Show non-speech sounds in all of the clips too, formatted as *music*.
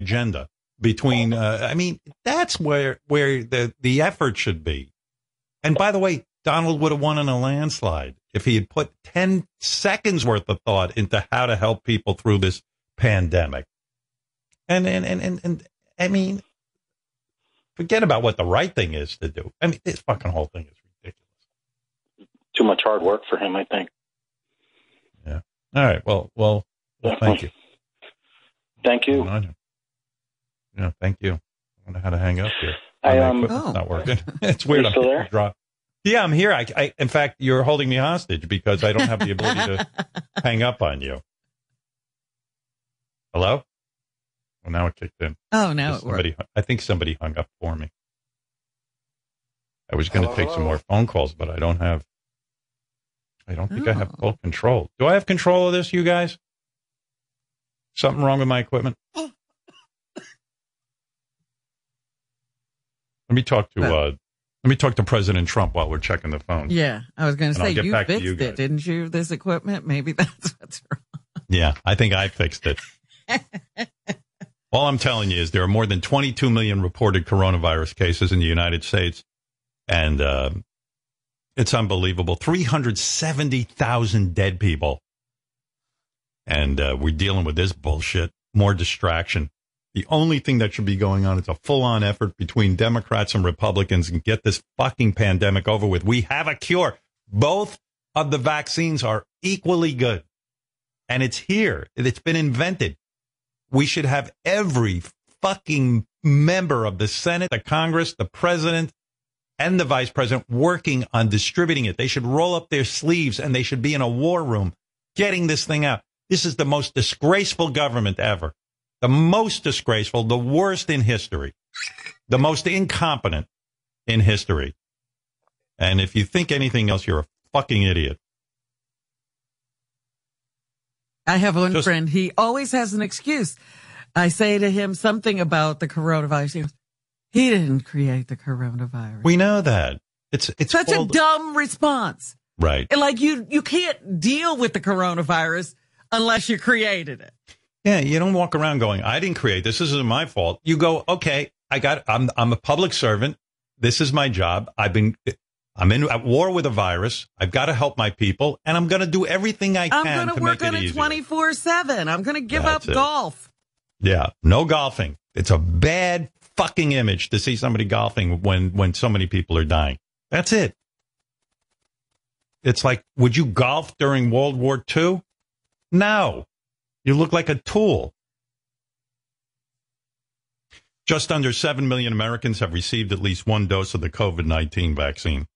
agenda between. Uh, I mean, that's where where the the effort should be. And by the way, Donald would have won in a landslide if he had put ten seconds worth of thought into how to help people through this pandemic. And and and and, and I mean, forget about what the right thing is to do. I mean, this fucking whole thing is ridiculous. Too much hard work for him, I think. Yeah. All right. Well, well, well thank you. Thank you. Yeah, thank you. I don't know how to hang up here. I, um, oh. not working. *laughs* it's weird. I'm still there? Drop. Yeah, I'm here. I, I, in fact, you're holding me hostage because I don't have the ability to *laughs* hang up on you. Hello? Well, now it kicked in. Oh, now it somebody, worked. I think somebody hung up for me. I was going to take some more phone calls, but I don't have. I don't think I have Oh. full control. Do I have control of this, you guys? Something wrong with my equipment? Let me talk to Well- uh, let me talk to President Trump while we're checking the phone. Yeah, I was going to say you fixed you it, didn't you? This equipment, maybe *laughs* that's what's wrong. Yeah, I think I fixed it. *laughs* All I'm telling you is there are more than 22 million reported coronavirus cases in the United States, and uh, it's unbelievable. 370,000 dead people, and uh, we're dealing with this bullshit. More distraction. The only thing that should be going on is a full-on effort between Democrats and Republicans and get this fucking pandemic over with. We have a cure. Both of the vaccines are equally good and it's here. It's been invented. We should have every fucking member of the Senate, the Congress, the president, and the vice president working on distributing it. They should roll up their sleeves and they should be in a war room getting this thing out. This is the most disgraceful government ever. The most disgraceful, the worst in history, the most incompetent in history. And if you think anything else, you're a fucking idiot. I have one Just- friend. He always has an excuse. I say to him something about the coronavirus. He goes, he didn't create the coronavirus. We know that. It's it's Such called- a dumb response. right. And like you, you can't deal with the coronavirus unless you created it. Yeah, you don't walk around going, "I didn't create this. This isn't my fault." You go, "Okay, I got. I'm I'm a public servant. This is my job. I've been. I'm in at war with a virus. I've got to help my people, and I'm going to do everything I can. I'm going to work make it on it 24 seven. I'm going to give That's up it. golf. Yeah, no golfing. It's a bad fucking image to see somebody golfing when when so many people are dying. That's it. It's like, would you golf during World War II? No. You look like a tool. Just under 7 million Americans have received at least one dose of the COVID 19 vaccine.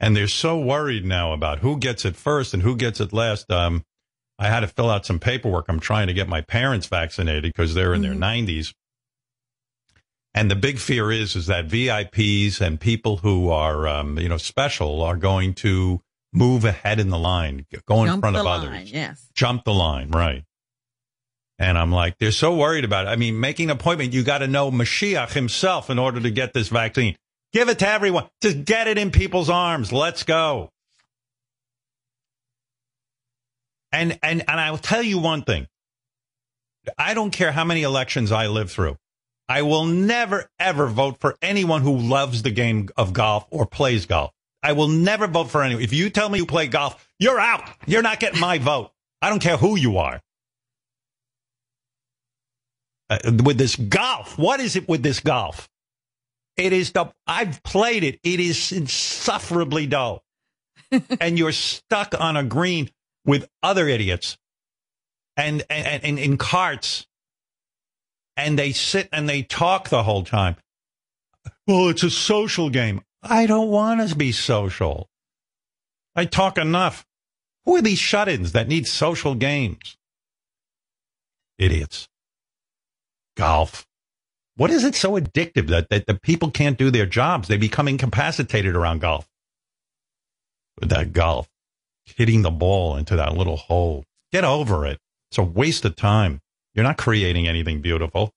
And they're so worried now about who gets it first and who gets it last. Um, I had to fill out some paperwork. I'm trying to get my parents vaccinated because they're in their 90s. And the big fear is is that VIPs and people who are um, you know special are going to move ahead in the line, go in Jump front of line, others, Yes. jump the line, right? And I'm like, they're so worried about it. I mean, making an appointment, you got to know Mashiach himself in order to get this vaccine. Give it to everyone. Just get it in people's arms. Let's go. And and and I'll tell you one thing. I don't care how many elections I live through. I will never ever vote for anyone who loves the game of golf or plays golf. I will never vote for anyone. If you tell me you play golf, you're out. You're not getting my vote. I don't care who you are. Uh, with this golf, what is it with this golf? It is the I've played it. It is insufferably dull. *laughs* and you're stuck on a green with other idiots and and, and in carts and they sit and they talk the whole time. Well, it's a social game. I don't want to be social. I talk enough. Who are these shut-ins that need social games? Idiots. Golf. What is it so addictive that, that the people can't do their jobs? They become incapacitated around golf. With that golf, hitting the ball into that little hole. Get over it. It's a waste of time. You're not creating anything beautiful.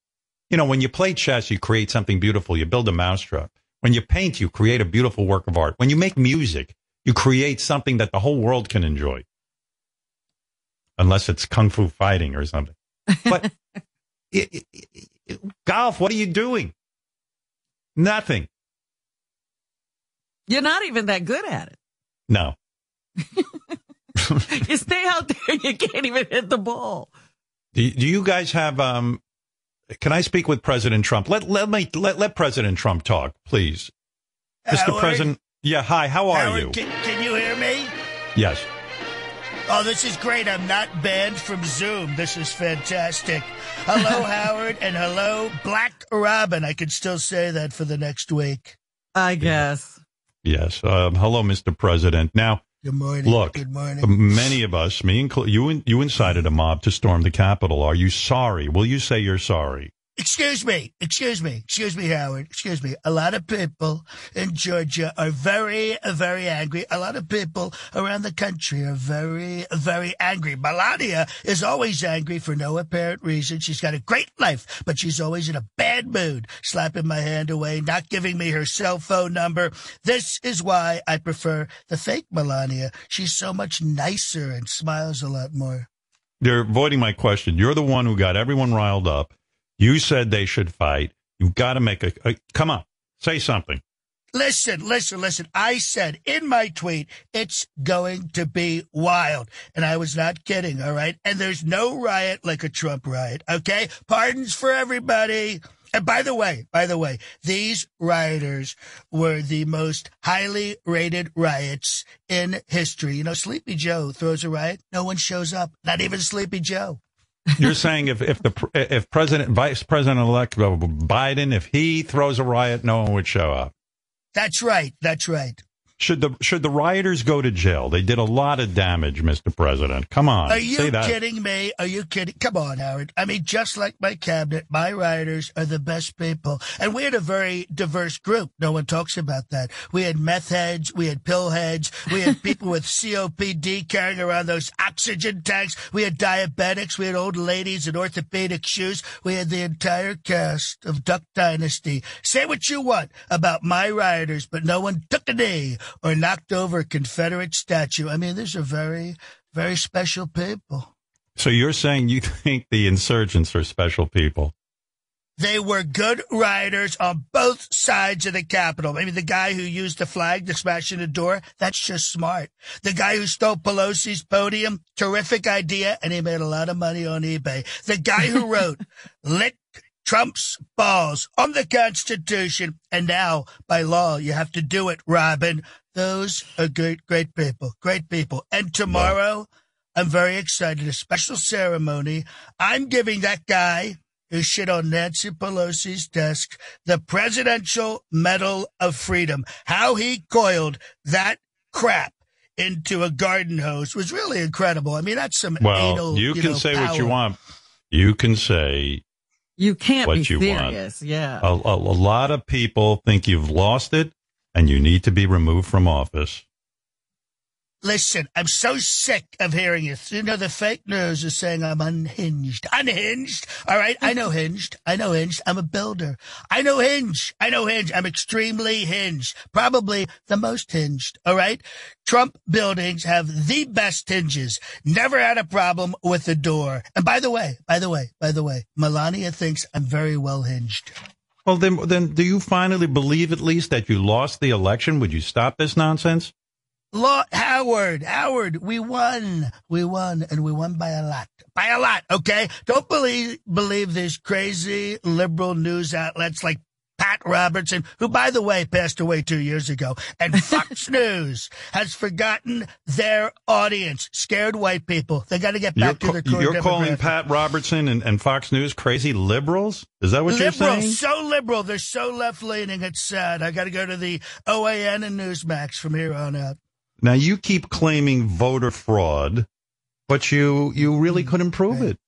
You know, when you play chess, you create something beautiful. You build a mousetrap. When you paint, you create a beautiful work of art. When you make music, you create something that the whole world can enjoy. Unless it's kung fu fighting or something. But *laughs* golf, what are you doing? Nothing. You're not even that good at it. No. *laughs* you stay out there, you can't even hit the ball. Do, do you guys have um can I speak with President Trump? Let let me let, let President Trump talk, please. Mr. Howard? President. Yeah, hi, how are Howard, you? Can, can you hear me? yes. Oh, this is great. I'm not banned from Zoom. This is fantastic. Hello, *laughs* Howard, and hello, Black Robin. I can still say that for the next week. I guess. Yes. Um, hello, Mr. President. Now, Good morning. look, Good morning. many of us, me inclu- you, you incited a mob to storm the Capitol. Are you sorry? Will you say you're sorry? Excuse me. Excuse me. Excuse me, Howard. Excuse me. A lot of people in Georgia are very, very angry. A lot of people around the country are very, very angry. Melania is always angry for no apparent reason. She's got a great life, but she's always in a bad mood, slapping my hand away, not giving me her cell phone number. This is why I prefer the fake Melania. She's so much nicer and smiles a lot more. You're avoiding my question. You're the one who got everyone riled up. You said they should fight. You've got to make a, a come on, say something. Listen, listen, listen. I said in my tweet, it's going to be wild. And I was not kidding, all right? And there's no riot like a Trump riot, okay? Pardons for everybody. And by the way, by the way, these rioters were the most highly rated riots in history. You know, Sleepy Joe throws a riot, no one shows up, not even Sleepy Joe. You're saying if if the if President Vice President elect Biden if he throws a riot, no one would show up. That's right. That's right. Should the should the rioters go to jail? They did a lot of damage, Mr. President. Come on, Are you kidding me? Are you kidding? Come on, Howard. I mean, just like my cabinet, my rioters are the best people. And we had a very diverse group. No one talks about that. We had meth heads. We had pill heads. We had people with *laughs* COPD carrying around those oxygen tanks. We had diabetics. We had old ladies in orthopedic shoes. We had the entire cast of Duck Dynasty. Say what you want about my rioters, but no one took a knee or knocked over a Confederate statue. I mean, these are very, very special people. So you're saying you think the insurgents are special people? They were good riders on both sides of the Capitol. Maybe the guy who used the flag to smash in the door, that's just smart. The guy who stole Pelosi's podium, terrific idea, and he made a lot of money on eBay. The guy who wrote, *laughs* lick Trump's balls on the Constitution, and now, by law, you have to do it, Robin. Those are great, great people, great people. And tomorrow, I'm very excited. A special ceremony. I'm giving that guy who shit on Nancy Pelosi's desk the Presidential Medal of Freedom. How he coiled that crap into a garden hose was really incredible. I mean, that's some Well, anal, you can know, say what you want. You can say You can't What be you want. serious. Yeah. a, a, a lot of people think you've lost it and you need to be removed from office. Listen, I'm so sick of hearing it. You know, the fake news is saying I'm unhinged. Unhinged. All right. I know hinged. I know hinged. I'm a builder. I know hinge. I know hinge. I'm extremely hinged. Probably the most hinged. All right. Trump buildings have the best hinges. Never had a problem with the door. And by the way, by the way, by the way, Melania thinks I'm very well hinged. Well, then, then do you finally believe at least that you lost the election? Would you stop this nonsense? Law Howard, Howard, we won. We won and we won by a lot. By a lot, okay? Don't believe believe these crazy liberal news outlets like Pat Robertson, who by the way passed away 2 years ago, and *laughs* Fox News has forgotten their audience, scared white people. They got to get You're, back to ca- their core you're calling. Pat Robertson and, and Fox News crazy liberals? Is that what you're saying? so liberal. They're so left leaning. It's sad. I got to go to the OAN and Newsmax from here on out. Now you keep claiming voter fraud, but you you really Mm, couldn't prove it.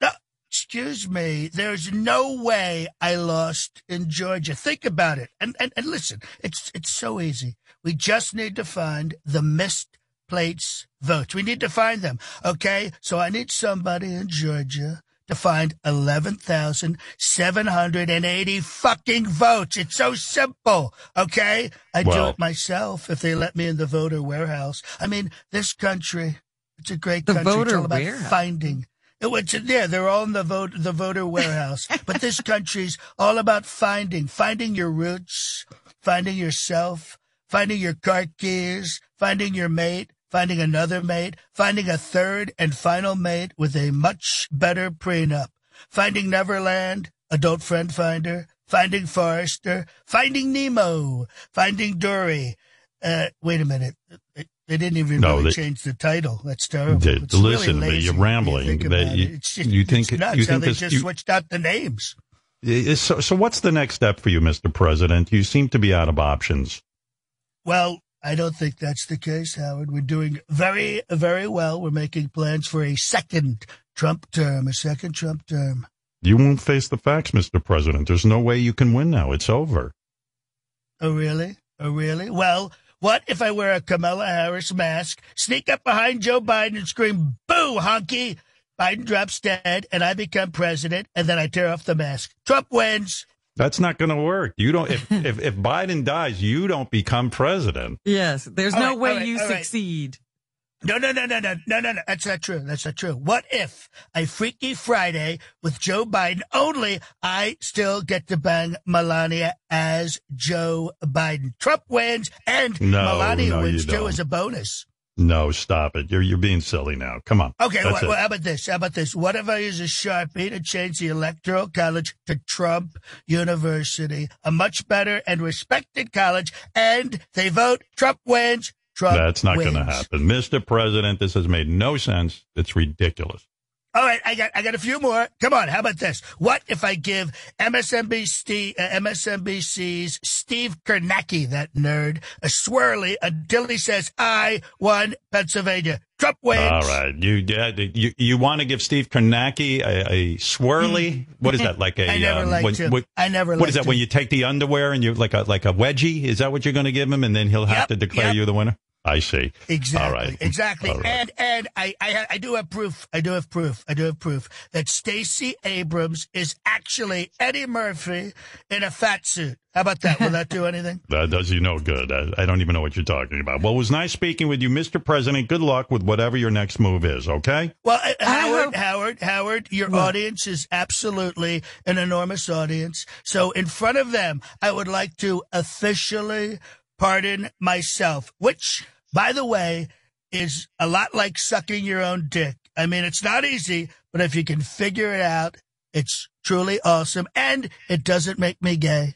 No, excuse me. There's no way I lost in Georgia. Think about it. And, and, and listen, it's, it's so easy. We just need to find the missed plates votes. We need to find them. Okay. So I need somebody in Georgia to find 11,780 fucking votes. It's so simple. Okay. I do it myself if they let me in the voter warehouse. I mean, this country, it's a great The country. It's voter all about warehouse. finding It was yeah, they're all in the vote the voter warehouse. *laughs* but this country's all about finding, finding your roots, finding yourself, finding your car keys, finding your mate, finding another mate, finding a third and final mate with a much better prenup, finding Neverland, adult friend finder, finding Forrester, finding Nemo, finding Dory. Uh, wait a minute. They didn't even No, really they- change the title. That's terrible. Really listen lazy you're rambling. think They- you- it. It's just, you think- it's nuts you how think they this- just you- switched out the names. So, so what's the next step for you, Mr. President? You seem to be out of options. Well, I don't think that's the case, Howard. We're doing very, very well. We're making plans for a second Trump term, a second Trump term. You won't face the facts, Mr. President. There's no way you can win now. It's over. Oh, really? Oh, really? Well, what if I wear a Kamala Harris mask, sneak up behind Joe Biden and scream, boo, honky? Biden drops dead and I become president and then I tear off the mask. Trump wins. That's not going to work. You don't. If, *laughs* if if Biden dies, you don't become president. Yes, there's All no right, way all right, you all right. succeed. No, no, no, no, no, no, no, no. That's not true. That's not true. What if a Freaky Friday with Joe Biden only I still get to bang Melania as Joe Biden? Trump wins and No, Melania no, wins you too as a bonus. No, stop it. You're you're being silly now. Come on. Okay, well, well, how about this? How about this? What if I use a Sharpie to change the Electoral College to Trump University, a much better and respected college, and they vote Trump wins, Trump That's not going to happen, Mr. President. This has made no sense. It's ridiculous. All right, I got I got a few more. Come on, how about this? What if I give MSNBC uh, MSNBC's Steve Kornacki, that nerd, a swirly until he says I won Pennsylvania. Trump wins. All right, you yeah, you you want to give Steve Kornacki a, a swirly? What is that like a? *laughs* I never um, liked when- him. what- I never What is that when you take the underwear and you like a like a wedgie? Is that what you're going to give him, and then he'll have Yep, to declare yep. you the winner? I see. Exactly. All right. Exactly. All right. And and I, I I do have proof. I do have proof. I do have proof that Stacey Abrams is actually Eddie Murphy in a fat suit. How about that? Will that do *laughs* anything? That does you no good. I, I don't even know what you're talking about. Well, it was nice speaking with you, Mr. President. Good luck with whatever your next move is. Okay. Well, uh, I Howard, hope- Howard, Howard, your What? audience is absolutely an enormous audience. So in front of them, I would like to officially pardon myself, which, by the way, is a lot like sucking your own dick. I mean, it's not easy, but if you can figure it out, it's truly awesome. And it doesn't make me gay.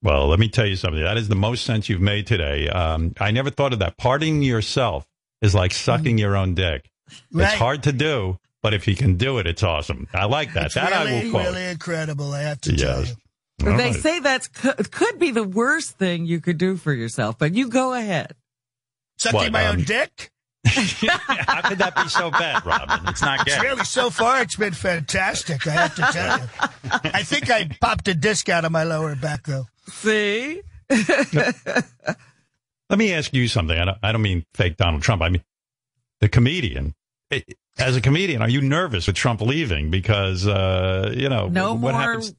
Well, let me tell you something. That is the most sense you've made today. Um, I never thought of that. Parting yourself is like sucking your own dick. Right. It's hard to do, but if you can do it, it's awesome. I like that. It's that I really, will quote. really incredible, I have to tell you. All they right. say that's could, could be the worst thing you could do for yourself, but you go ahead. Sucking What, my um, own dick? *laughs* How could that be so bad, Robin? It's not It's gay. really so far it's been fantastic. I have to tell you. I think I popped a disc out of my lower back though. See? Let me ask you something. I don't, I don't mean fake Donald Trump. I mean the comedian. As a comedian, are you nervous with Trump leaving? Because uh, you know No what more. happens.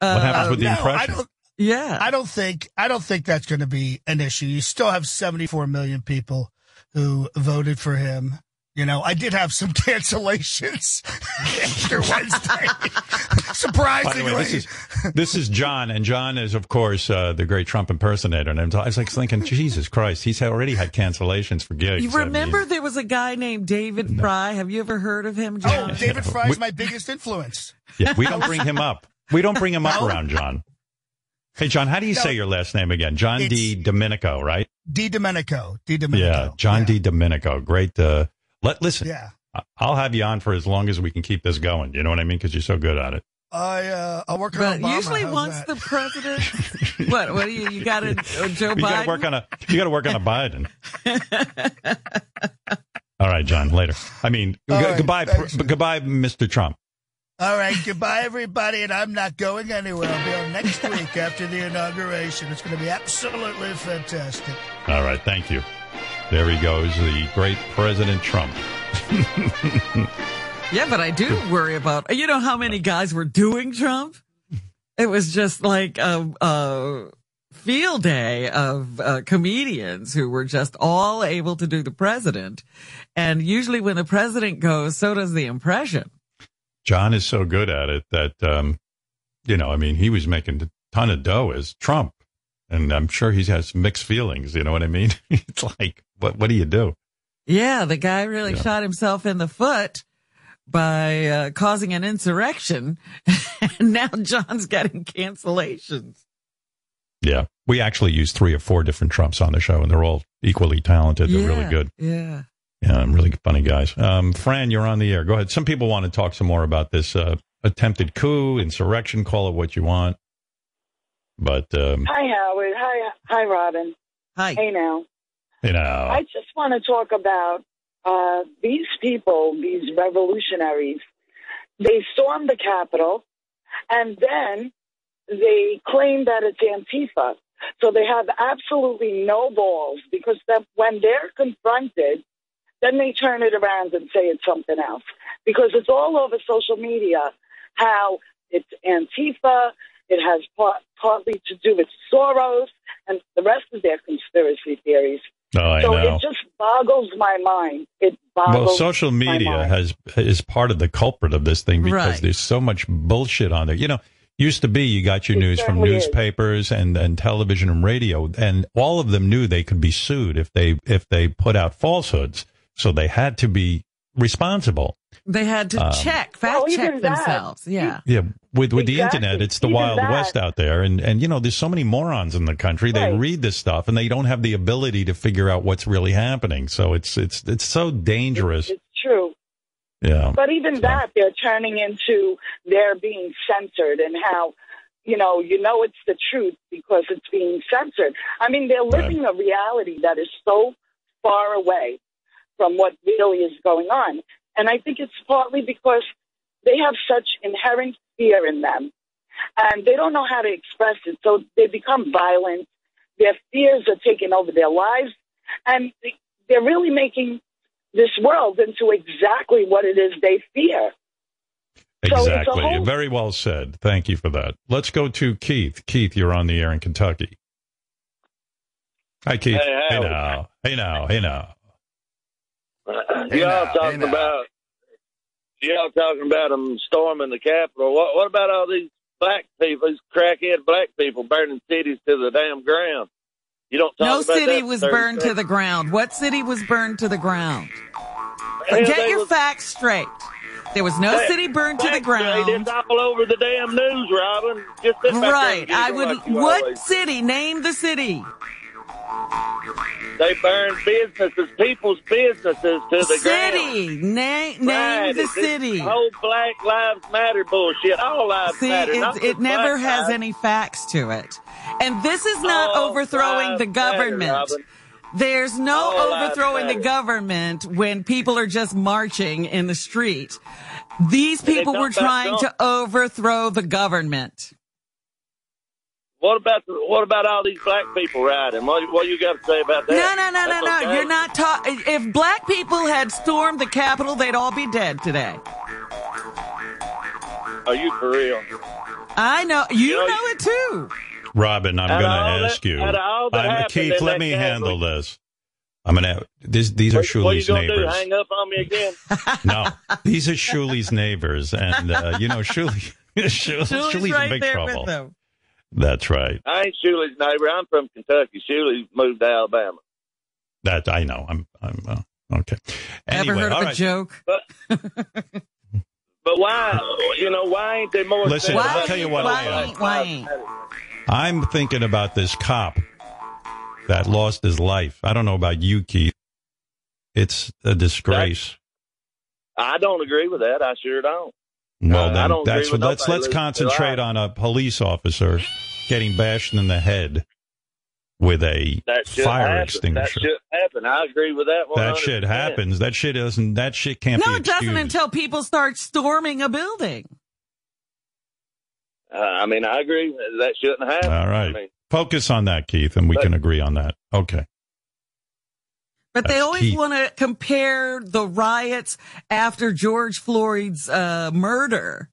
uh, what happens with the no, impression? I don't. Yeah. I don't think. I don't think that's going to be an issue. You still have 74 million people who voted for him. You know, I did have some *laughs* cancellations after Wednesday. *laughs* By the Surprisingly, way, this is this is John, and John is, of course, uh, the great Trump impersonator. And I'm t- I was like thinking, Jesus Christ, he's already had cancellations for gigs. you I mean, remember there was a guy named David Frye? Have you ever heard of him, John? oh, David Frye is my biggest influence. yeah, we don't bring him up. We don't bring him up No. around John. Hey, John, how do you No. say your last name again? John Di Domenico, right? Di Domenico. Di Domenico. Yeah, John yeah. Di Domenico. Great. Uh, let listen. Yeah. I- I'll have you on for as long as we can keep this going. You know what I mean? Because you're so good at it. I uh, I'll work on But Obama. usually, How's once that? the president, *laughs* what? What do you? You got to uh, Joe *laughs* You got to work on a. You got to work on a Biden. *laughs* All right, John. Later. I mean, g- right, goodbye, pr- goodbye, Mr. Trump. All right, goodbye, everybody, and I'm not going anywhere. I'll be on next *laughs* week after the inauguration. It's going to be absolutely fantastic. All right, thank you. There he goes, the great President Trump. *laughs* Yeah, but I do worry about. You know how many guys were doing Trump? It was just like a, a field day of uh, comedians who were just all able to do the president. And usually when the president goes, so does the impression. John is so good at it that, um, you know, I mean, he was making a ton of dough as Trump. And I'm sure he has mixed feelings. You know what I mean? *laughs* it's like, what, what do you do? Yeah, the guy really Yeah. shot himself in the foot by uh, causing an insurrection. *laughs* and now John's getting cancellations. Yeah. We actually use three or four different Trumps on the show and they're all equally talented. They're really good. Yeah. Yeah, I'm really funny guys. Um, Fran, you're on the air. Go ahead. Some people want to talk some more about this uh, attempted coup, insurrection, call it what you want. But, um, Hi, Howard. Hi, hi, Robin. Hi. Hey, now. you know, I just want to talk about uh, these people, these revolutionaries. They stormed the Capitol, and then they claim that it's Antifa. So they have absolutely no balls because that when they're confronted, then they turn it around and say it's something else. Because it's all over social media how it's Antifa, it has part, partly to do with Soros, and the rest of their conspiracy theories. no, I so know. it just boggles my mind. It boggles Well, social media has is part of the culprit of this thing because Right. there's so much bullshit on there. You know, used to be you got your It news from certainly is. newspapers and, and television and radio, and all of them knew they could be sued if they if they put out falsehoods. So they had to be responsible. They had to Um, check, Well, fact check even that. themselves. Yeah. Yeah, with with the internet, it's the Even wild that. west out there, and and you know, there's so many morons in the country. They read this stuff and they don't have the ability to figure out what's really happening. So it's it's it's so dangerous. It's true. Yeah. But even So- that, they're turning into their being censored and how, you know, you know it's the truth because it's being censored. I mean, they're Right. living a reality that is so far away from what really is going on. And I think it's partly because they have such inherent fear in them and they don't know how to express it. So they become violent. Their fears are taking over their lives and they- they're really making this world into exactly what it is they fear. So Exactly. whole- Very well said. Thank you for that. Let's go to Keith. Keith, you're on the air in Kentucky. Hi, Keith. Hey, hey Howard. now. Hey now. Hey now. Y'all now, talking hey about y'all talking about them storming the Capitol. What what about all these black people, these crackhead black people burning cities to the damn ground? You don't talk No about city that was Thursday. burned to the ground. What city was burned to the ground? Hell, Get your was- facts straight. There was no Hey, city burned to the Facts straight, ground. It's all over the damn news, Robin. Just sit back there Right. I would. like What city? Name the city. They burned businesses, people's businesses to the ground. City. Name. Right, Name the it's city. Whole Black Lives Matter bullshit. All lives See, matter. it, never has lives. any facts to it. And this is not All overthrowing the government. matter, There's no All overthrowing the government when people are just marching in the street. These people were trying to overthrow the government. What about the, what about all these black people riding? What what you got to say about that? No, no, no, no, That's no. okay. You're not talking. If black people had stormed the Capitol, they'd all be dead today. Are you for real? I know. You You know, know it too. Robin, I'm going to ask that- you. out of all that I'm- Keith, let me Catholic- handle this. I'm going to. This, these are What, what you Shuli's gonna do? neighbors. Hang up on me again? *laughs* No, these are Shuli's neighbors, and uh, you know Shuli. Shuli Julie's Shuli's right in big there trouble. With them. That's right. I ain't Shuli's neighbor. I'm from Kentucky. Shuli moved to Alabama. That I know. I'm. I'm uh, okay. Anyway, Ever heard all of a joke? But why? You know why ain't there more? Listen, Why I'll tell you what, Black why Leon. ain't- why ain't? I'm thinking about this cop that lost his life. I don't know about you, Keith. It's a disgrace. I don't agree with that. I sure don't. Well, I then don't that's what. Let's let's concentrate on a police officer getting bashed in the head with a fire happen. extinguisher. That should happen. I agree with that. 100%. That shit happens. That shit doesn't. That shit can't No, be it doesn't until people start storming a building. Uh, I mean, I agree. That shouldn't happen. All right. I mean, Focus on that, Keith, and we But- can agree on that. Okay. But they always want to compare the riots after George Floyd's uh, murder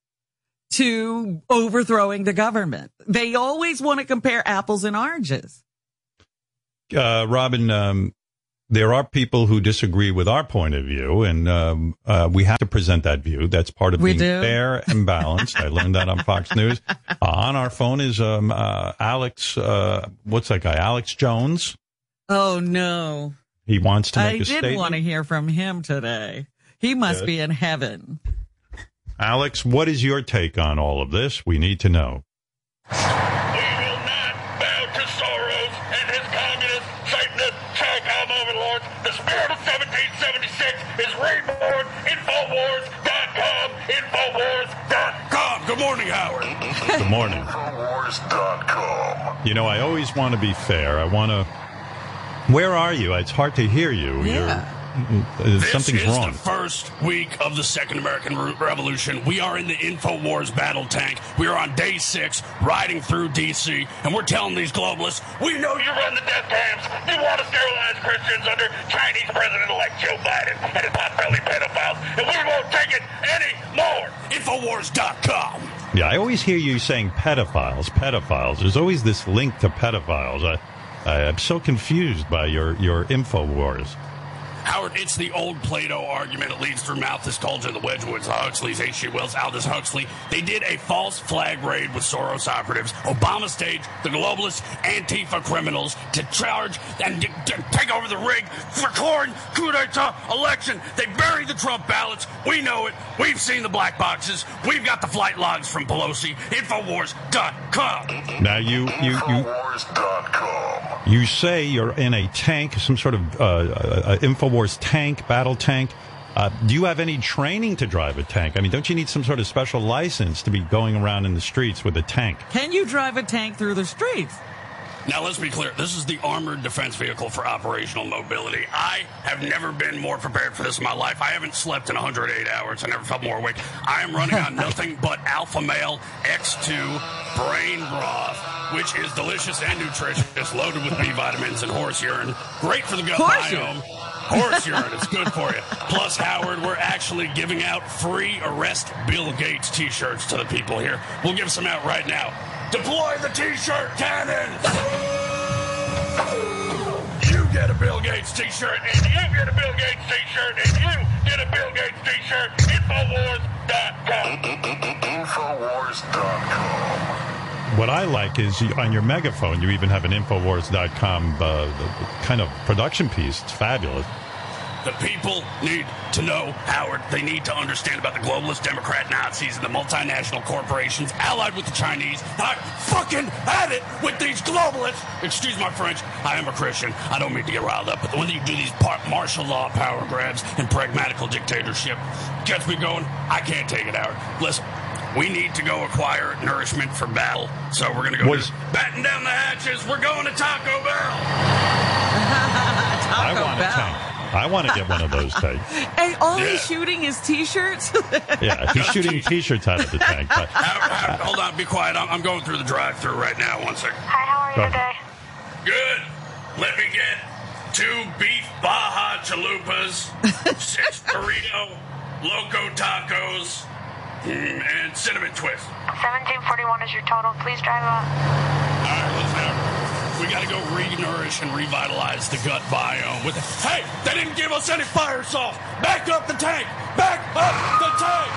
to overthrowing the government. They always want to compare apples and oranges. Uh, Robin, um, there are people who disagree with our point of view, and um, uh, we have to present that view. That's part of We being do? fair and balanced. I learned that on Fox News. Uh, on our phone is um, uh, Alex. Uh, what's that guy? Alex Jones. Oh no. He wants to make I a did statement. want to hear from him today. He must Good. be in heaven. Alex, what is your take on all of this? We need to know. We will not bow to Soros and his communist, Satanist, Chicom overlords. The spirit of 1776 is reborn. Infowars.com. Infowars.com. Good morning, Howard. Good morning. Infowars.com. You know, I always want to be fair. I want to. Where are you? It's hard to hear you. Yeah. You're, uh, something's this is wrong. the first week of the Second American Revolution. We are in the InfoWars battle tank. We are on day six, riding through D.C., and we're telling these globalists, we know you run the death camps. You want to sterilize Christians under Chinese President-elect Joe Biden and his pot-bellied pedophiles, and we won't take it anymore. InfoWars.com. Yeah, I always hear you saying pedophiles, pedophiles. There's always this link to pedophiles. I, I, I'm so confused by your, your info wars. Howard, it's the old Plato argument. It leads through Malthus, Tolkien, the Wedgwoods, the Huxleys, H.G. Wells, Aldous Huxley. They did a false flag raid with Soros operatives. Obama staged the globalist Antifa criminals to charge and to, to take over the rig for corn coup d'etat election. They buried the Trump ballots. We know it. We've seen the black boxes. We've got the flight logs from Pelosi. Infowars.com. Now, you, you, you, Infowars.com. you say you're in a tank, some sort of uh, uh, InfoWars tank, battle tank. Uh, do you have any training to drive a tank? I mean, don't you need some sort of special license to be going around in the streets with a tank? Can you drive a tank through the streets? Now, let's be clear. This is the armored defense vehicle for operational mobility. I have never been more prepared for this in my life. I haven't slept in 108 hours. I never felt more awake. I am running on *laughs* nothing but Alpha Male X2 brain broth, which is delicious and nutritious, loaded with B vitamins and horse urine. Great for the gut Horse biome. urine? Horse urine, it's good for you. Plus, Howard, we're actually giving out free Arrest Bill Gates t shirts to the people here. We'll give some out right now. Deploy the t shirt cannon! You get a Bill Gates t shirt, and you get a Bill Gates t shirt, and you get a Bill Gates t shirt. Infowars.com. Infowars.com. What I like is you, on your megaphone, you even have an Infowars.com uh, kind of production piece. It's fabulous. The people need to know, Howard. They need to understand about the globalist Democrat Nazis and the multinational corporations allied with the Chinese. I fucking had it with these globalists. Excuse my French. I am a Christian. I don't mean to get riled up, but when you do these martial law power grabs and pragmatical dictatorship, gets me going. I can't take it, Howard. Listen. We need to go acquire nourishment for battle, so we're going to go Was- to batten down the hatches. We're going to Taco Bell. *laughs* I Taco want a tank. I want to get one of those *laughs* tanks. and all Yeah. he's shooting is t-shirts. *laughs* Yeah, he's shooting T-shirts out of the tank. But Howard, Howard, hold on, be quiet. I'm, I'm going through the drive-through right now. One second. Hi, how are you today? Good. Let me get two beef Baja Chalupas, six burrito, loco tacos, Mm, and cinnamon twist. 1741 is your total. Please drive up. All right, let's have. We got to go re-nourish and revitalize the gut biome. With hey, they didn't give us any fire sauce. Back up the tank. Back up the tank.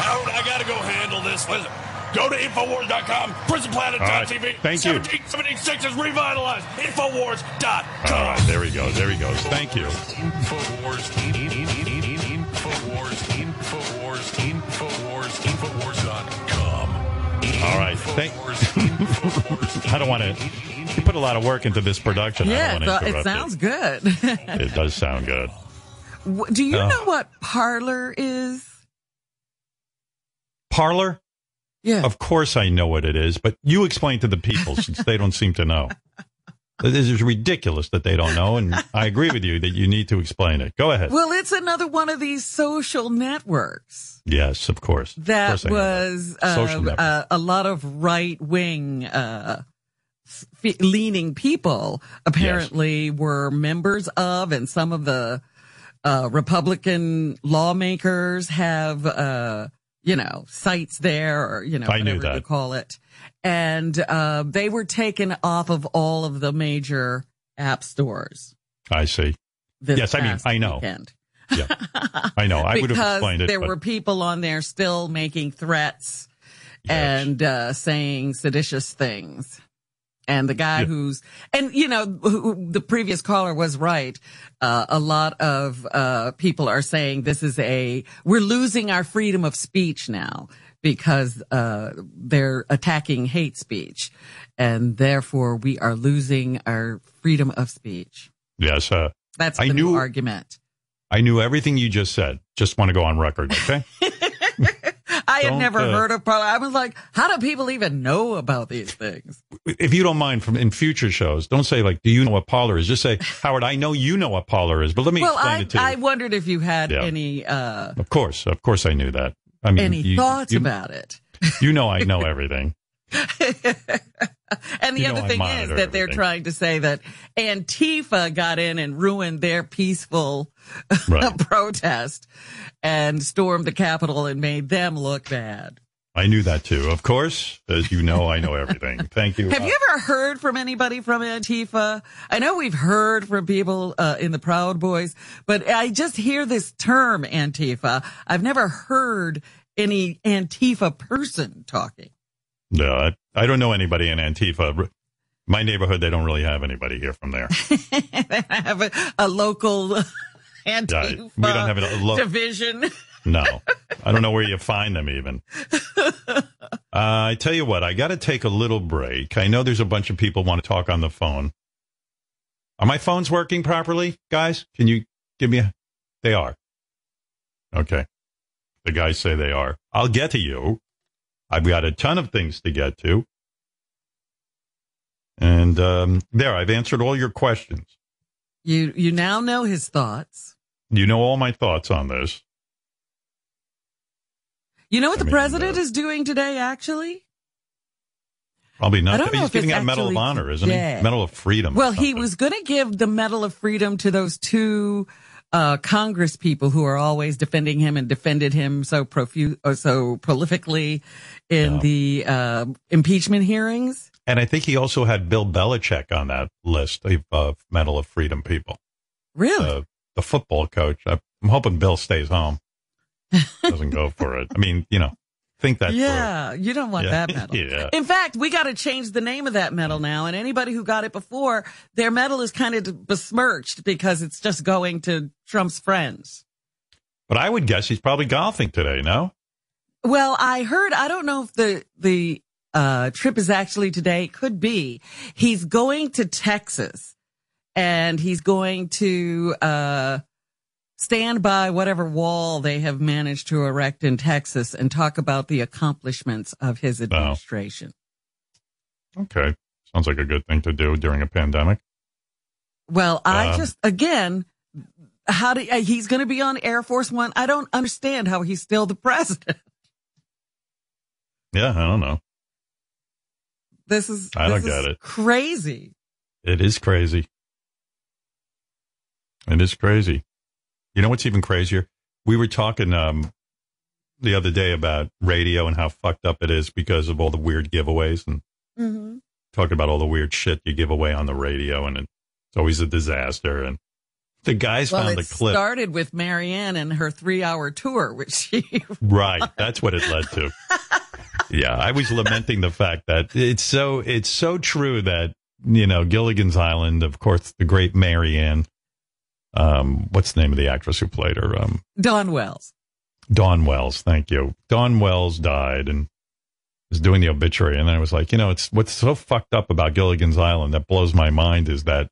Howard, I got to go handle this. Listen. Go to Infowars.com, PrisonPlanet.tv. All right. Thank you. 1776 is revitalized. Infowars.com. all right, there he goes. There he goes. Thank you. Infowars, in, in, in, in, in, Infowars, Infowars.com. All right. Thank- *laughs* I don't want to. You put a lot of work into this production. yeah, I don't want to it, interrupt sounds good. It. *laughs* it does sound good. Do you Oh. know what Parler is? Parler. Yeah. Of course, I know what it is, but you explain to the people since they don't seem to know. *laughs* This is ridiculous that they don't know, and I agree with you that you need to explain it. Go ahead. Well, it's another one of these social networks yes, of course. Of that course was. Uh, uh, a lot of right wing uh, f- leaning people apparently were members of, and some of the uh, Republican lawmakers have uh, you know, sites there or, you know, I whatever you call it. And, uh, they were taken off of all of the major app stores. I see. This Yes, I mean, I know. weekend. Yeah. *laughs* I know. I would have explained it. there but- were people on there still making threats Yes. and uh, saying seditious things. And the guy Yeah. who's, and you know, who, the previous caller was right. Uh, a lot of uh, people are saying this is a, we're losing our freedom of speech now because uh, they're attacking hate speech. And therefore we are losing our freedom of speech. yes. Uh, That's I the new knew- argument. I knew everything you just said. Just want to go on record. Okay. *laughs* I had never uh, heard of Parler. I was like, how do people even know about these things? if you don't mind from in future shows, don't say like, do you know what Parler is? Just say, Howard, I know you know what Parler is, but let me well, explain I, it to you. I wondered if you had Yeah. any uh, of course. Of course I knew that. I mean, any you, thoughts you, about it. You know I *laughs* know everything. *laughs* and the You other thing is that they're trying to say that Antifa got in and ruined their peaceful *laughs* Right. protest and stormed the Capitol and made them look bad. I knew that too. Of course, as you know, I know everything. *laughs* Thank you. Have you ever heard from anybody from Antifa? I know we've heard from people uh, in the Proud Boys, but I just hear this term Antifa. I've never heard any Antifa person talking. No, I, I don't know anybody in Antifa. My neighborhood, they don't really have anybody here from there. *laughs* they have a, a local *laughs* Antifa we don't have a lo- division. *laughs* No, I don't know where you find them even. Uh, I tell you what, I got to take a little break. I know there's a bunch of people want to talk on the phone. Are my phones working properly, guys? Can you give me a? They are. Okay. The guys say they are. I'll get to you. I've got a ton of things to get to. And um, there, I've answered all your questions. You you now know his thoughts. You know all my thoughts on this. You know what I the mean, president uh, is doing today, actually? Probably I not. don't know He's giving out Medal of Honor, isn't he? Medal of Freedom. Well, he was going to give the Medal of Freedom to those two uh, Congress people who are always defending him and defended him so profu- or so prolifically in Yeah. the uh, impeachment hearings. And I think he also had Bill Belichick on that list of uh, Medal of Freedom people. Really? Uh, the football coach. I- I'm hoping Bill stays home. *laughs* Doesn't go for it. I mean, you know, think that through. yeah, you don't want Yeah. that *laughs* medal. Yeah. In fact, we got to change the name of that medal now. And anybody who got it before, their medal is kind of besmirched because it's just going to Trump's friends. But I would guess he's probably golfing today, no? Well, I heard, I don't know if the, the, uh, trip is actually today. Could be. He's going to Texas and he's going to, uh, stand by whatever wall they have managed to erect in Texas and talk about the accomplishments of his administration. Okay. Sounds like a good thing to do during a pandemic. Well, I Um, just, again, how do, uh, he's going to be on Air Force One. I don't understand how he's still the *laughs* president. Yeah, I don't know. This is, I don't get it. crazy. It is crazy. It is crazy. You know what's even crazier? We were talking um, the other day about radio and how fucked up it is because of all the weird giveaways and Mm-hmm. talking about all the weird shit you give away on the radio and it's always a disaster. And the guys Well, found the clip. started with Mary Ann and her three hour tour, which she, *laughs* Right. *laughs* That's what it led to. *laughs* yeah. I was lamenting the fact that it's so, it's so true that, you know, Gilligan's Island, of course, the great Mary Ann, um, what's the name of the actress who played her? Um, Dawn Wells. Dawn Wells. Thank you. Dawn Wells died and was doing the obituary. And then I was like, you know, it's what's so fucked up about Gilligan's Island that blows my mind is that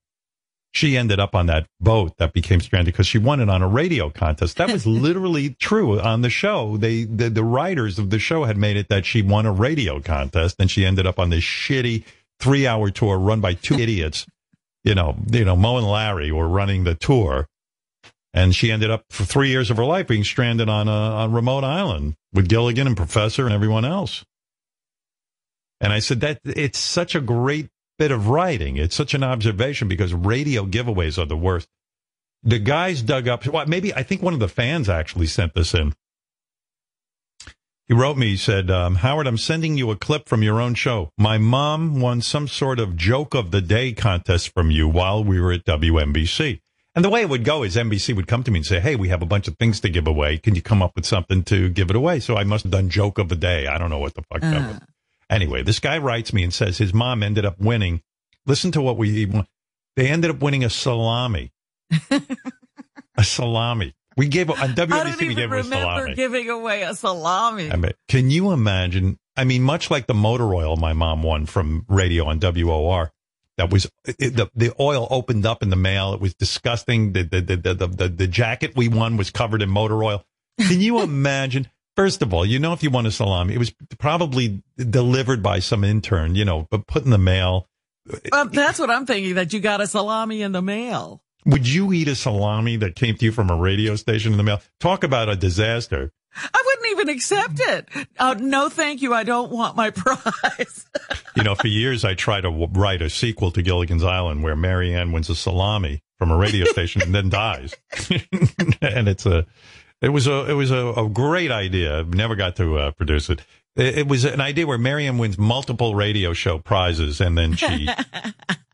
she ended up on that boat that became stranded because she won it on a radio contest. That was *laughs* literally true on the show. They, the, the writers of the show had made it that she won a radio contest and she ended up on this shitty three hour tour run by two *laughs* idiots. You know, you know, Moe and Larry were running the tour and she ended up for three years of her life being stranded on a, on remote island with Gilligan and Professor and everyone else. And I said that it's such a great bit of writing. It's such an observation because radio giveaways are the worst. The guys dug up. Well, maybe I think one of the fans actually sent this in. He wrote me, he said, um, Howard, I'm sending you a clip from your own show. My mom won some sort of joke of the day contest from you while we were at WNBC. And the way it would go is NBC would come to me and say, Hey, we have a bunch of things to give away. Can you come up with something to give it away? So I must have done joke of the day. I don't know what the fuck that was. Anyway, this guy writes me and says his mom ended up winning. Listen to what we, they ended up winning a salami. *laughs* a salami. We gave, on I don't WNBC, we even gave her a remember giving away a salami. I mean, can you imagine? I mean, much like the motor oil my mom won from radio on WOR, that was it, the the oil opened up in the mail. It was disgusting. The the the the, the, the jacket we won was covered in motor oil. Can you *laughs* imagine? First of all, you know, if you won a salami, it was probably delivered by some intern, you know, but put in the mail. Well, that's what I'm thinking, that you got a salami in the mail. Would you eat a salami that came to you from a radio station in the mail? Talk about a disaster. I wouldn't even accept it. Uh, no, thank you. I don't want my *laughs* prize. You know, for years I tried to w- write a sequel to Gilligan's Island where Mary Ann wins a salami from a radio *laughs* station and then dies. *laughs* and it's a, it was a, it was a, a great idea. Never got to uh, produce it. it. It was an idea where Mary Ann wins multiple radio show prizes and then she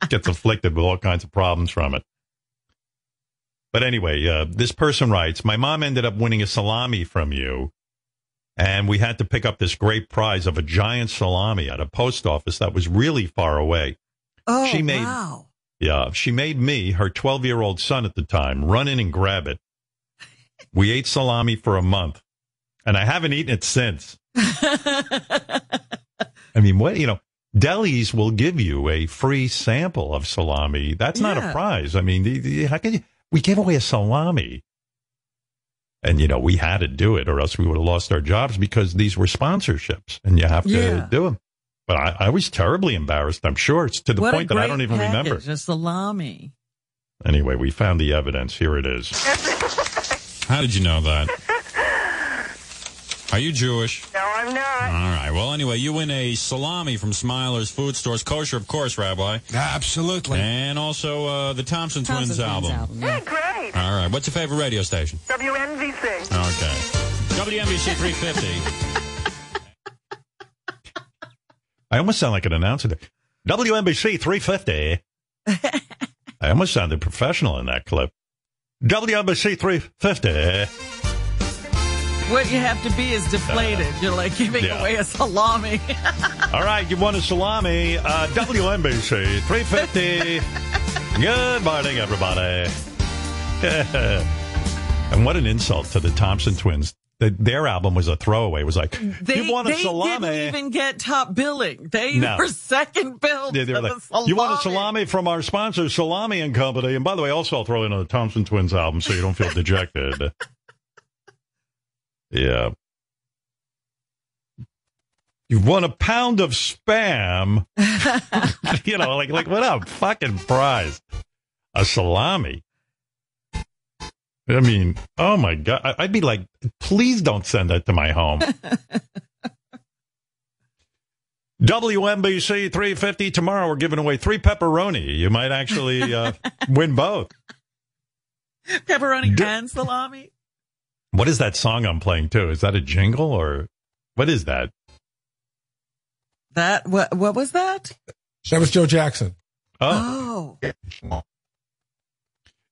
gets afflicted with all kinds of problems from it. But anyway, uh, this person writes, my mom ended up winning a salami from you. And we had to pick up this great prize of a giant salami at a post office that was really far away. Oh, She made- wow. Yeah, she made me, her 12 year old son at the time, run in and grab it. We ate salami for a month, and I haven't eaten it since. *laughs* I mean, what, you know, delis will give you a free sample of salami. That's not a prize. I mean, how can you, we gave away a salami. And, you know, we had to do it or else we would have lost our jobs because these were sponsorships and you have to Yeah. do them. But I, I was terribly embarrassed. I'm sure it's to the what point that I don't even remember. package, A salami. Anyway, we found the evidence. Here it is. How did you know that? Are you Jewish? No, I'm not. All right. Well, anyway, you win a salami from Smiler's Food Stores. Kosher, of course, Rabbi. Absolutely. And also uh, the Thompson, Twins album. Yeah, great. All right. What's your favorite radio station? WNBC. Okay. WNBC 350. I almost sound like an announcer there. WNBC 350. *laughs* I almost sounded professional in that clip. WNBC 350. What you have to be is deflated. You're like giving Yeah. away a salami. *laughs* All right, you won a salami. Uh, WNBC 350. *laughs* Good morning, everybody. *laughs* and what an insult to the Thompson twins. The, their album was a throwaway. It was like, They, you won a they salami. didn't even get top billing. They No. were second billed. Yeah, they were like, you want a salami from our sponsor, Salami and Company. And by the way, also I'll throw in a Thompson Twins album so you don't feel dejected. Yeah. You've won a pound of spam. *laughs* you know, like, like what a fucking prize. A salami. I mean, oh my God. I'd be like, please don't send that to my home. *laughs* WNBC 350 tomorrow. We're giving away three pepperoni. You might actually uh, win both. *laughs* Pepperoni D- and salami. What is that song I'm playing too? Is that a jingle or what is that? That what? What was that? That was Joe Jackson. Oh, Oh,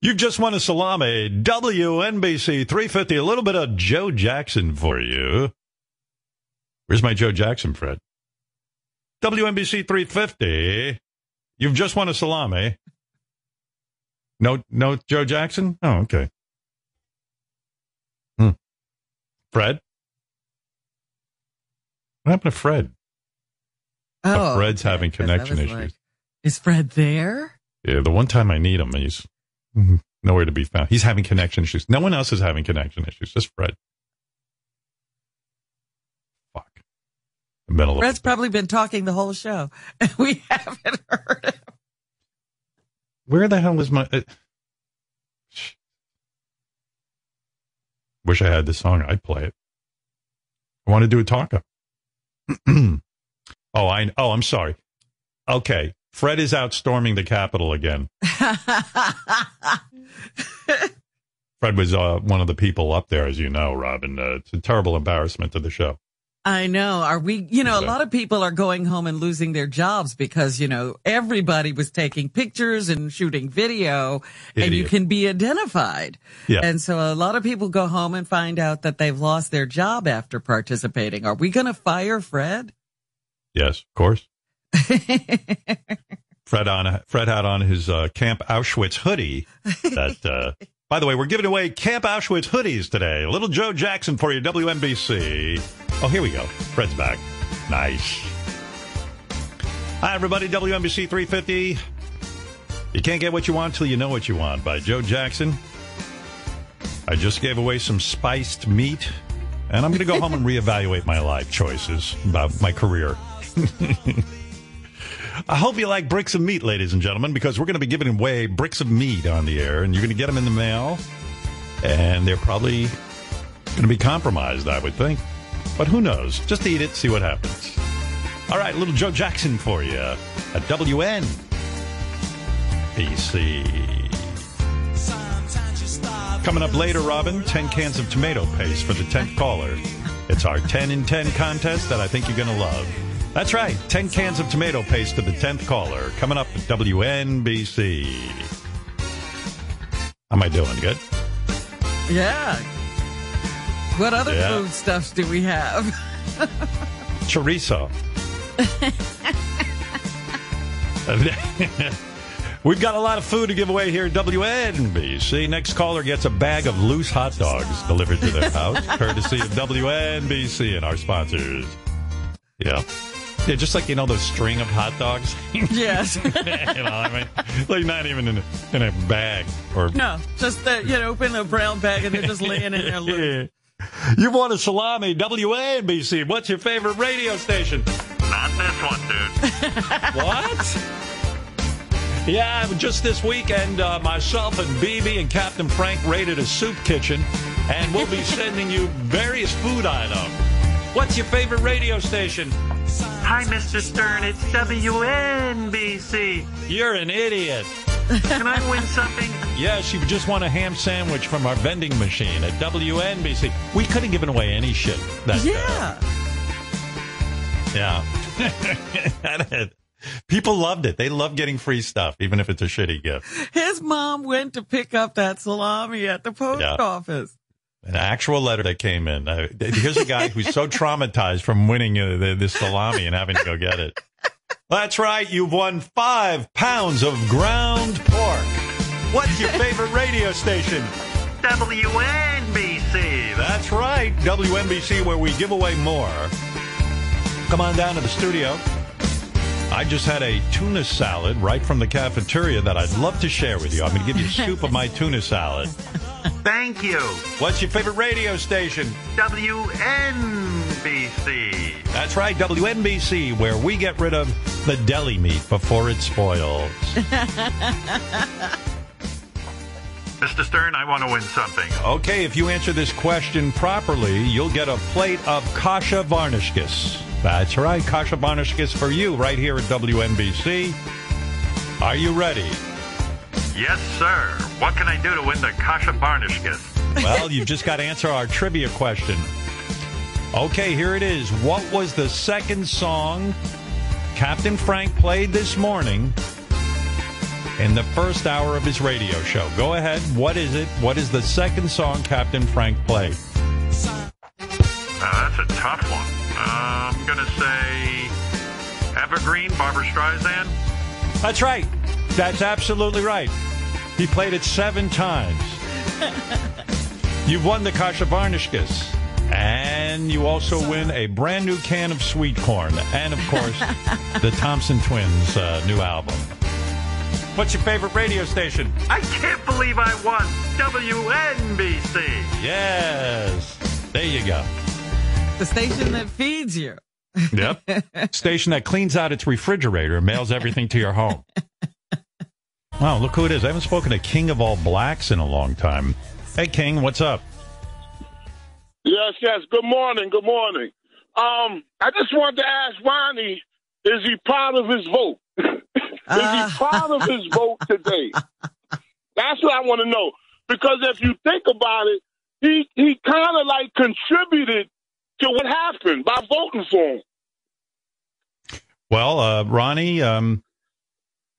you've just won a salami. WNBC 350. A little bit of Joe Jackson for you. Where's my Joe Jackson, Fred? WNBC 350. You've just won a salami. No, no Joe Jackson? Oh, okay. Fred? What happened to Fred? oh. Fred's having 'cause I was connection like, issues. Is Fred there? Yeah, the one time I need him, he's *laughs* nowhere to be found. He's having connection issues. No one else is having connection issues, just Fred. Fuck. Been Fred's probably been talking the whole show. *laughs* and We haven't heard him. Where the hell is my? Uh, wish I had the song. I'd play it. I want to do a talk up. *clears throat* oh, I. Oh, I'm sorry. Okay, Fred is out storming the Capitol again. *laughs* Fred was uh, one of the people up there, as you know, Robin. Uh, it's a terrible embarrassment to the show. I know. Are we, you know, a lot of people are going home and losing their jobs because, you know, everybody was taking pictures and shooting video and you can be identified. Yeah. And so a lot of people go home and find out that they've lost their job after participating. Are we going to fire Fred? Yes, of course. *laughs* Fred on Fred had on his uh, Camp Auschwitz hoodie. That, uh, by the way, we're giving away Camp Auschwitz hoodies today. Little Joe Jackson for you, WNBC. Oh, here we go. Fred's back. Nice. Hi, everybody. WNBC 350. You can't get what you want till you know what you want by Joe Jackson. I just gave away some spiced meat, and I'm going to go home and *laughs* reevaluate my life choices about my career. *laughs* I hope you like bricks of meat, ladies and gentlemen, because we're going to be giving away bricks of meat on the air, and you're going to get them in the mail, and they're probably going to be compromised, I would think. But who knows? Just eat it, see what happens. All right, little Joe Jackson for you at WN. PC. Coming up later, Robin, 10 cans of tomato paste for the 10th caller. It's our 10 in 10 contest that I think you're going to love. That's right, 10 cans of tomato paste to the 10th caller. Coming up at WNBC. How am I doing? Good? Yeah. What other Yeah. food stuffs do we have? *laughs* Chorizo. *laughs* We've got a lot of food to give away here at WNBC. Next caller gets a bag of loose hot dogs delivered to their house, courtesy of WNBC and our sponsors. Yeah. Yeah, just like, you know, those string of hot dogs. *laughs* yes. *laughs* you know, what I mean, like not even in a, in a bag or. No, just that, you know, open a brown bag and they're just laying in there *laughs* loose. You want a salami, WNBC. What's your favorite radio station? Not this one, dude. what? Yeah, just this weekend, uh, myself and BB and Captain Frank raided a soup kitchen, and we'll be sending you various food items. What's your favorite radio station? Hi, Mr. Stern. It's WNBC. You're an idiot. Can I win something? Yes, you just want a ham sandwich from our vending machine at WNBC. We could have given away any shit. That, Yeah. yeah. *laughs* People loved it. They love getting free stuff, even if it's a shitty gift. His mom went to pick up that salami at the post Yeah. office. An actual letter that came in. Uh, here's a guy who's so traumatized from winning uh, the, this salami and having to go get it. That's right. You've won five pounds of ground pork. What's your favorite radio station? WNBC. That's right. WNBC, where we give away more. Come on down to the studio. I just had a tuna salad right from the cafeteria that I'd love to share with you. I'm going to give you a scoop of my tuna salad. Thank you. What's your favorite radio station? WNBC. That's right, WNBC, where we get rid of the deli meat before it spoils. *laughs* Mr. Stern, I want to win something. Okay, if you answer this question properly, you'll get a plate of kasha varnishkis. That's right, kasha varnishkis for you right here at WNBC. Are you ready? Yes, sir. What can I do to win the Kasha Varnishkis? Well, you've just got to answer our trivia question. Okay, here it is. What was the second song Captain Frank played this morning in the first hour of his radio show? Go ahead. What is it? What is the second song Captain Frank played? Uh, that's a tough one. Uh, I'm going to say Evergreen, Barbara Streisand. That's right. That's absolutely right. He played it seven times. *laughs* You've won the Kasha Varnishkis. And you also win a brand new can of sweet corn. And, of course, *laughs* the Thompson Twins' uh, new album. What's your favorite radio station? I can't believe I won WNBC. Yes. There you go. The station that feeds you. Yep. *laughs* Station that cleans out its refrigerator and mails everything to your home. Wow, look who it is. I haven't spoken to King of All Blacks in a long time. Hey, King, what's up? Yes, yes. Good morning. Good morning. Um, I just wanted to ask Ronnie, is he proud of his vote? *laughs* is he proud of his vote today? *laughs* That's what I want to know. Because if you think about it, he he kind of like contributed to what happened by voting for him. Well, uh, Ronnie, um,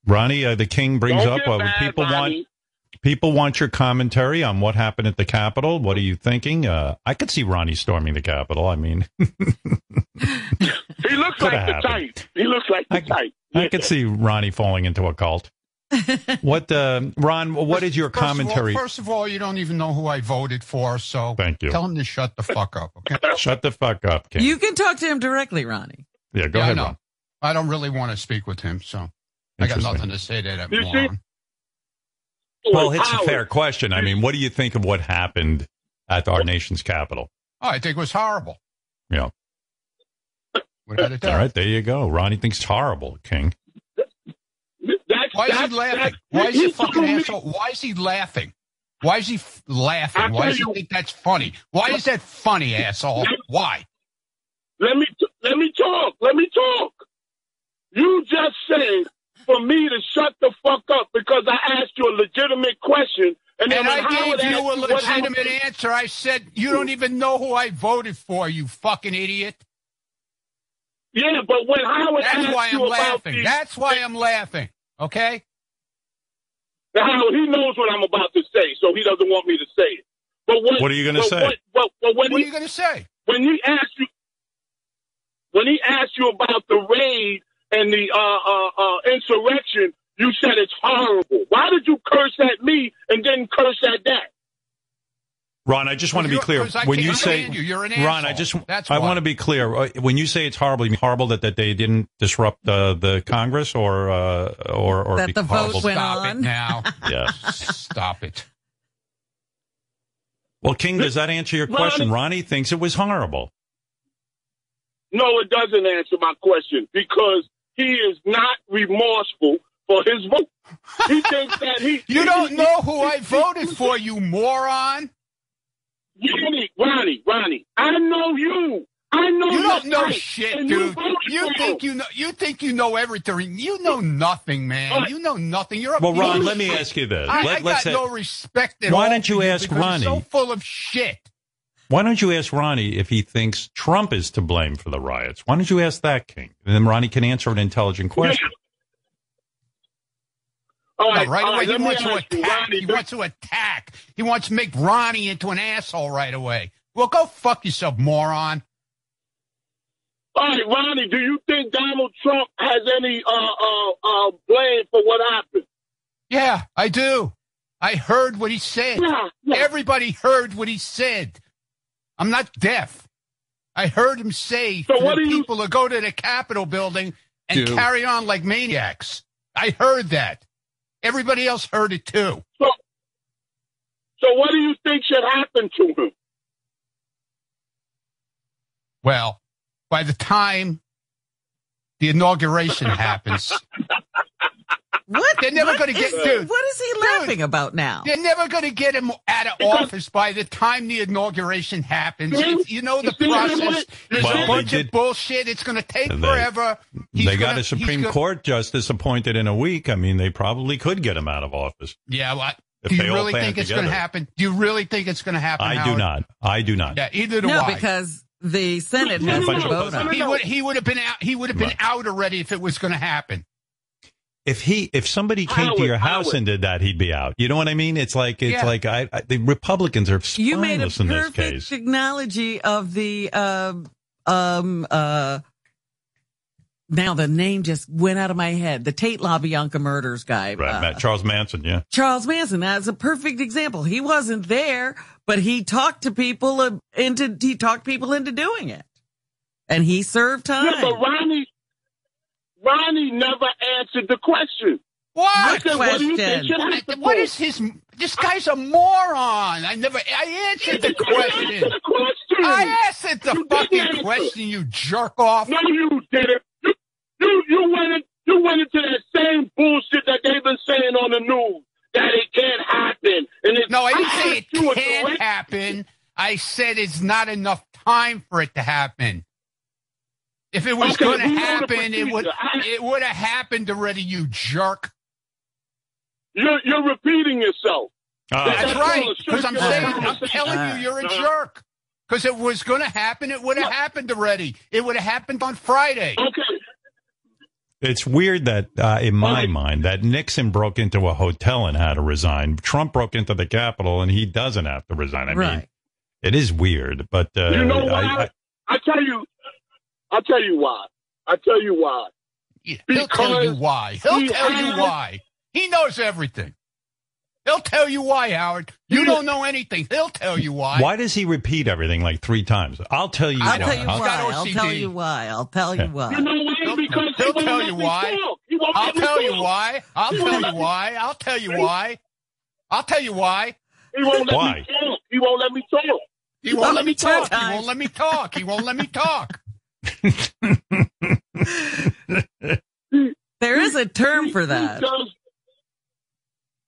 Ronnie, uh, the king brings Don't up get uh, mad, people want people want your commentary on what happened at the Capitol. What are you thinking? Uh, I could see Ronnie storming the Capitol. I mean, *laughs* He looks *laughs* Coulda like the happened. type. He looks like the type. I could see Ronnie falling into a cult. *laughs* what, uh, Ron? What is your First of all- commentary? First of all, you don't even know who I voted for, so Thank you. tell him to shut the fuck up, okay? Shut the fuck up, King. You can talk to him directly, Ronnie. yeah, go Yeah, ahead, know. Ron. I don't really want to speak with him, so I got nothing to say to that You moron. Well, it's a fair question. I mean, what do you think of what happened at our nation's capital? Oh, I think it was horrible. Yeah. Without a doubt. All right, there you go. Ronnie thinks it's horrible, King. That's, Why is that's, he laughing? Why is he he fucking asshole? Why is he laughing? Why is he f- laughing? I'll Why tell does he you- think that's funny? Why is that funny, asshole? Why? Let me let me talk. Let me talk. You just said for me to shut the fuck up because I asked you a legitimate question, and then And when I gave you a legitimate happened- answer. I said, you don't even know who I voted for, you fucking idiot. Yeah, but when Howard That's asked why I'm you laughing. the- That's why I'm laughing. Okay? Howard, he knows what I'm about to say, so he doesn't want me to say it. But what, What are you gonna say? What, but, but when What are you going to say? when he asked you when he asked you about the raid and the uh, uh, uh, insurrection, you said it's horrible. Why did you curse at me and then curse at that? Ron, I just want to be You're- clear. 'cause I When you say stand you. You're an Ron, I just That's I why. want to be clear. Uh, When you say it's horrible, you mean horrible that, that they didn't disrupt uh, the Congress or uh, or or That be the vote went Stop on. it now. *laughs* Yeah. Stop it. Well, King, does that answer your Ronnie- question? Ronnie thinks it was horrible. No, it doesn't answer my question because he is not remorseful for his vote. He *laughs* thinks that he. You don't he- know who I he- voted for, you moron. Ronnie, Ronnie, Ronnie. I know you. I know You don't know type, shit, and dude. voted You think you know you think you know everything. You know nothing, man. You know nothing. You're a Well, Ron, let me ask you this. I, Let- I let's got say- no respect at Why all don't you for ask because Ronnie? You're so full of shit. Why don't you ask Ronnie if he thinks Trump is to blame for the riots? Why don't you ask that, King? And then Ronnie can answer an intelligent question. All No, right, right all away, right, he wants to you, attack. Ronnie, He wants to attack. He wants to make Ronnie into an asshole right away. Well, go fuck yourself, moron. All right, Ronnie, do you think Donald Trump has any uh, uh, uh, blame for what happened? Yeah, I do. I heard what he said. Yeah, yeah. Everybody heard what he said. I'm not deaf. I heard him say So for what the do you- people to go to the Capitol building and Do. carry on like maniacs. I heard that. Everybody else heard it too. So, so what do you think should happen to him? Well, by the time the inauguration happens, *laughs* What? They're never gonna get- is- dude. What is he laughing about now? they're never going to get him out of office by the time the inauguration happens. It's- you know the process. There's Well, a bunch did- of bullshit. It's going to take They- forever. He's they got gonna- a Supreme he's gonna- Court justice appointed in a week. I mean, they probably could get him out of office. Yeah, what? If Do you really think it's going to happen? Do you really think it's going to happen? I do not. I do not. Yeah, either do No, I. because the Senate has no, to no, vote no, on he would he would have been out. He would have been Right. out already if it was going to happen. If he, if somebody came to your house Howard. and did that, he'd be out. You know what I mean? It's like it's Yeah. like I, I the Republicans are spineless You made a spineless in this perfect case. analogy of the um um uh now the name just went out of my head. The Tate LaBianca murders guy. Right, uh, Matt, Charles Manson. Yeah. Charles Manson. That's a perfect example. He wasn't there, but he talked to people uh, into he talked people into doing it. And he served time. Yeah, but Ronnie, Ronnie never answered the question. What? I said, what do you think question? should? What to is his? This guy's a moron. I never. I answered the question. The question. I answered the You fucking question. You jerk off. No, you didn't. You, you, you went in, you went into that same bullshit that they've been saying on the news that it can't happen. And it, No, I didn't say you a it can't happen. I said it's not enough time for it to happen. If it was Okay, going to we know the happen, it would. I- it would have happened already. You jerk. You're, you're repeating yourself. Ah, That's That's right. Because I'm saying. I'm telling you, you're a Uh, jerk. Because it was going to happen. It would have happened already. It would have happened on Friday. Okay. It's weird that, uh, in my mind, that Nixon broke into a hotel and had to resign. Trump broke into the Capitol and he doesn't have to resign. I mean, Right. it is weird, but uh, You know why? I, I, I, tell you. I tell you why. I tell you why. He'll tell you why. He'll he tell you why. He knows everything. He'll tell you why, Howard. You don't know anything. He'll tell you why. why does he repeat everything like three times? I'll tell you. I'll why. tell you I'll- why. I'll tell you why. I'll tell you why. You know why? Because he He'll won't tell let you me why. talk. He I'll tell you why. I'll tell you why. I'll tell you why. I'll tell you why. He won't let Why? me talk. He won't let me talk. He won't let me talk. He won't let me talk. He won't let me talk. *laughs* There is a term for that.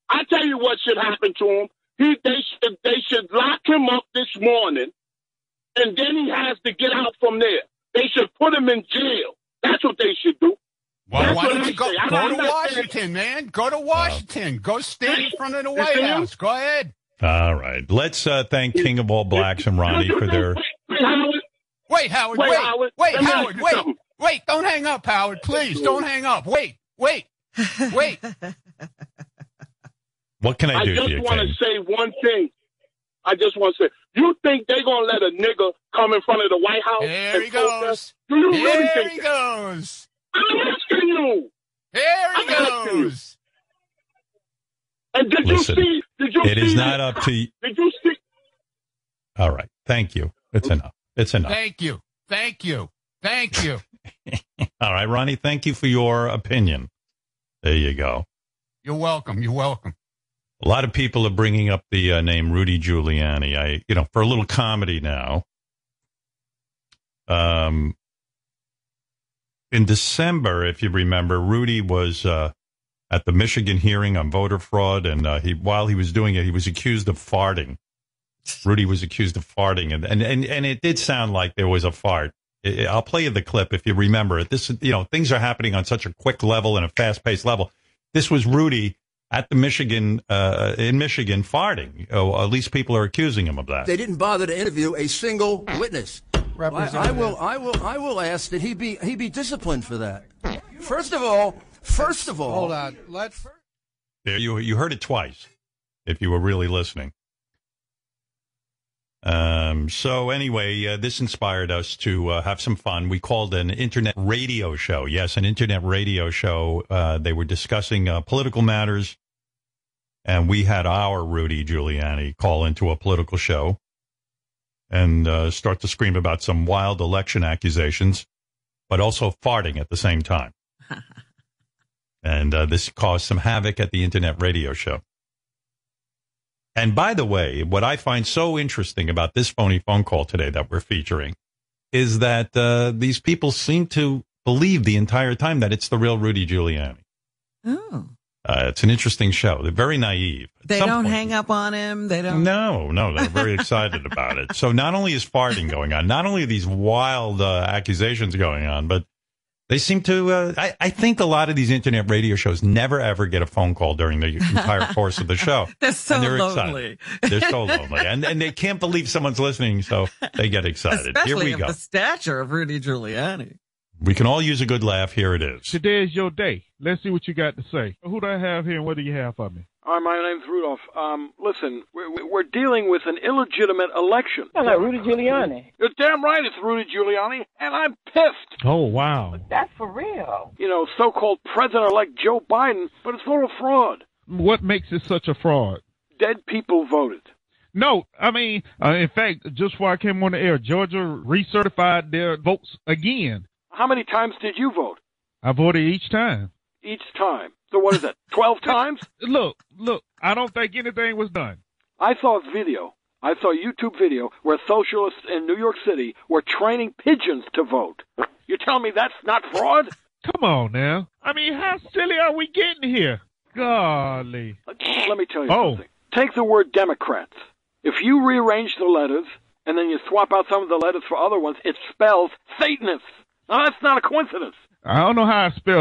I tell you what should happen to him. He they should they should lock him up this morning, and then he has to get out from there. They should put him in jail. That's what they should do. Why, That's why don't you go, say. Go not to saying- Washington, man? Go to Washington. Go stand in front of the White? House. Go ahead. All right. Let's uh, thank King of All Blacks and Ronnie for their. Wait, Howard, Wait, Howard. Wait, Wait, Howard, wait, let me ask Howard. Wait, something. wait. Don't hang up, Howard. Please, don't hang up. Wait, wait, wait. *laughs* What can I I do for just want to say one thing. I just want to say, you think they're gonna let a nigga come in front of the White House There and he goes. protest? Do you really think he that? goes. I'm asking you. There he I'm goes. And did Listen, you see? Did you It see is not up to. y- Did you see? All right. Thank you. It's enough. It's enough. Thank you. Thank you. Thank you. *laughs* All right, Ronnie. Thank you for your opinion. There you go. You're welcome. You're welcome. A lot of people are bringing up the uh, name Rudy Giuliani. I, you know, for a little comedy now. Um, in December, if you remember, Rudy was uh, at the Michigan hearing on voter fraud, and uh, he, while he was doing it, he was accused of farting. Rudy was accused of farting, and and and, and it did sound like there was a fart. I- I- I'll play you the clip if you remember it. This, you know, things are happening on such a quick level and a fast paced level. This was Rudy at the Michigan, uh, in Michigan, farting. Oh, at least people are accusing him of that. They didn't bother to interview a single witness. I, I will, I will, I will ask that he be he be disciplined for that. First of all, first of all, Hold on. Let There, you you heard it twice. If you were really listening. Um. So anyway, uh, this inspired us to uh, have some fun. We called an internet radio show. Yes, an internet radio show. Uh, they were discussing uh, political matters, and we had our Rudy Giuliani call into a political show and uh, start to scream about some wild election accusations, but also farting at the same time. *laughs* and uh, this caused some havoc at the internet radio show. And by the way, what I find so interesting about this phony phone call today that we're featuring is that uh, these people seem to believe the entire time that it's the real Rudy Giuliani. Oh. Uh, it's an interesting show. They're very naive. At They don't point- hang up on him. They don't. No, no, they're very excited about it. So not only is farting going on, not only are these wild uh, accusations going on, but they seem to. Uh, I, I think a lot of these internet radio shows never ever get a phone call during the *laughs* entire course of the show. *laughs* They're so and they're lonely. excited. They're so lonely, and and they can't believe someone's listening, so they get excited. Here Especially we of go. the stature of Rudy Giuliani. We can all use a good laugh. Here it is. Today is your day. Let's see what you got to say. Who do I have here and what do you have for me? Hi, my name's Rudolph. Um, listen, we're, we're dealing with an illegitimate election. Sound like Rudy Giuliani. You're damn right it's Rudy Giuliani, and I'm pissed. Oh, wow. That's for real. You know, so-called president-elect Joe Biden, but it's total fraud. What makes it such a fraud? Dead people voted. No, I mean, uh, in fact, just before I came on the air, Georgia recertified their votes again. How many times did you vote? I voted each time. Each time. So what is that, *laughs* 12 times? Look, look, I don't think anything was done. I saw a video. I saw a YouTube video where socialists in New York City were training pigeons to vote. You tell me that's not fraud? Come on now. I mean, how silly are we getting here? Golly. Let me tell you Oh. something. Take the word Democrats. If you rearrange the letters and then you swap out some of the letters for other ones, it spells Satanists. Now that's not a coincidence. I don't know how I spell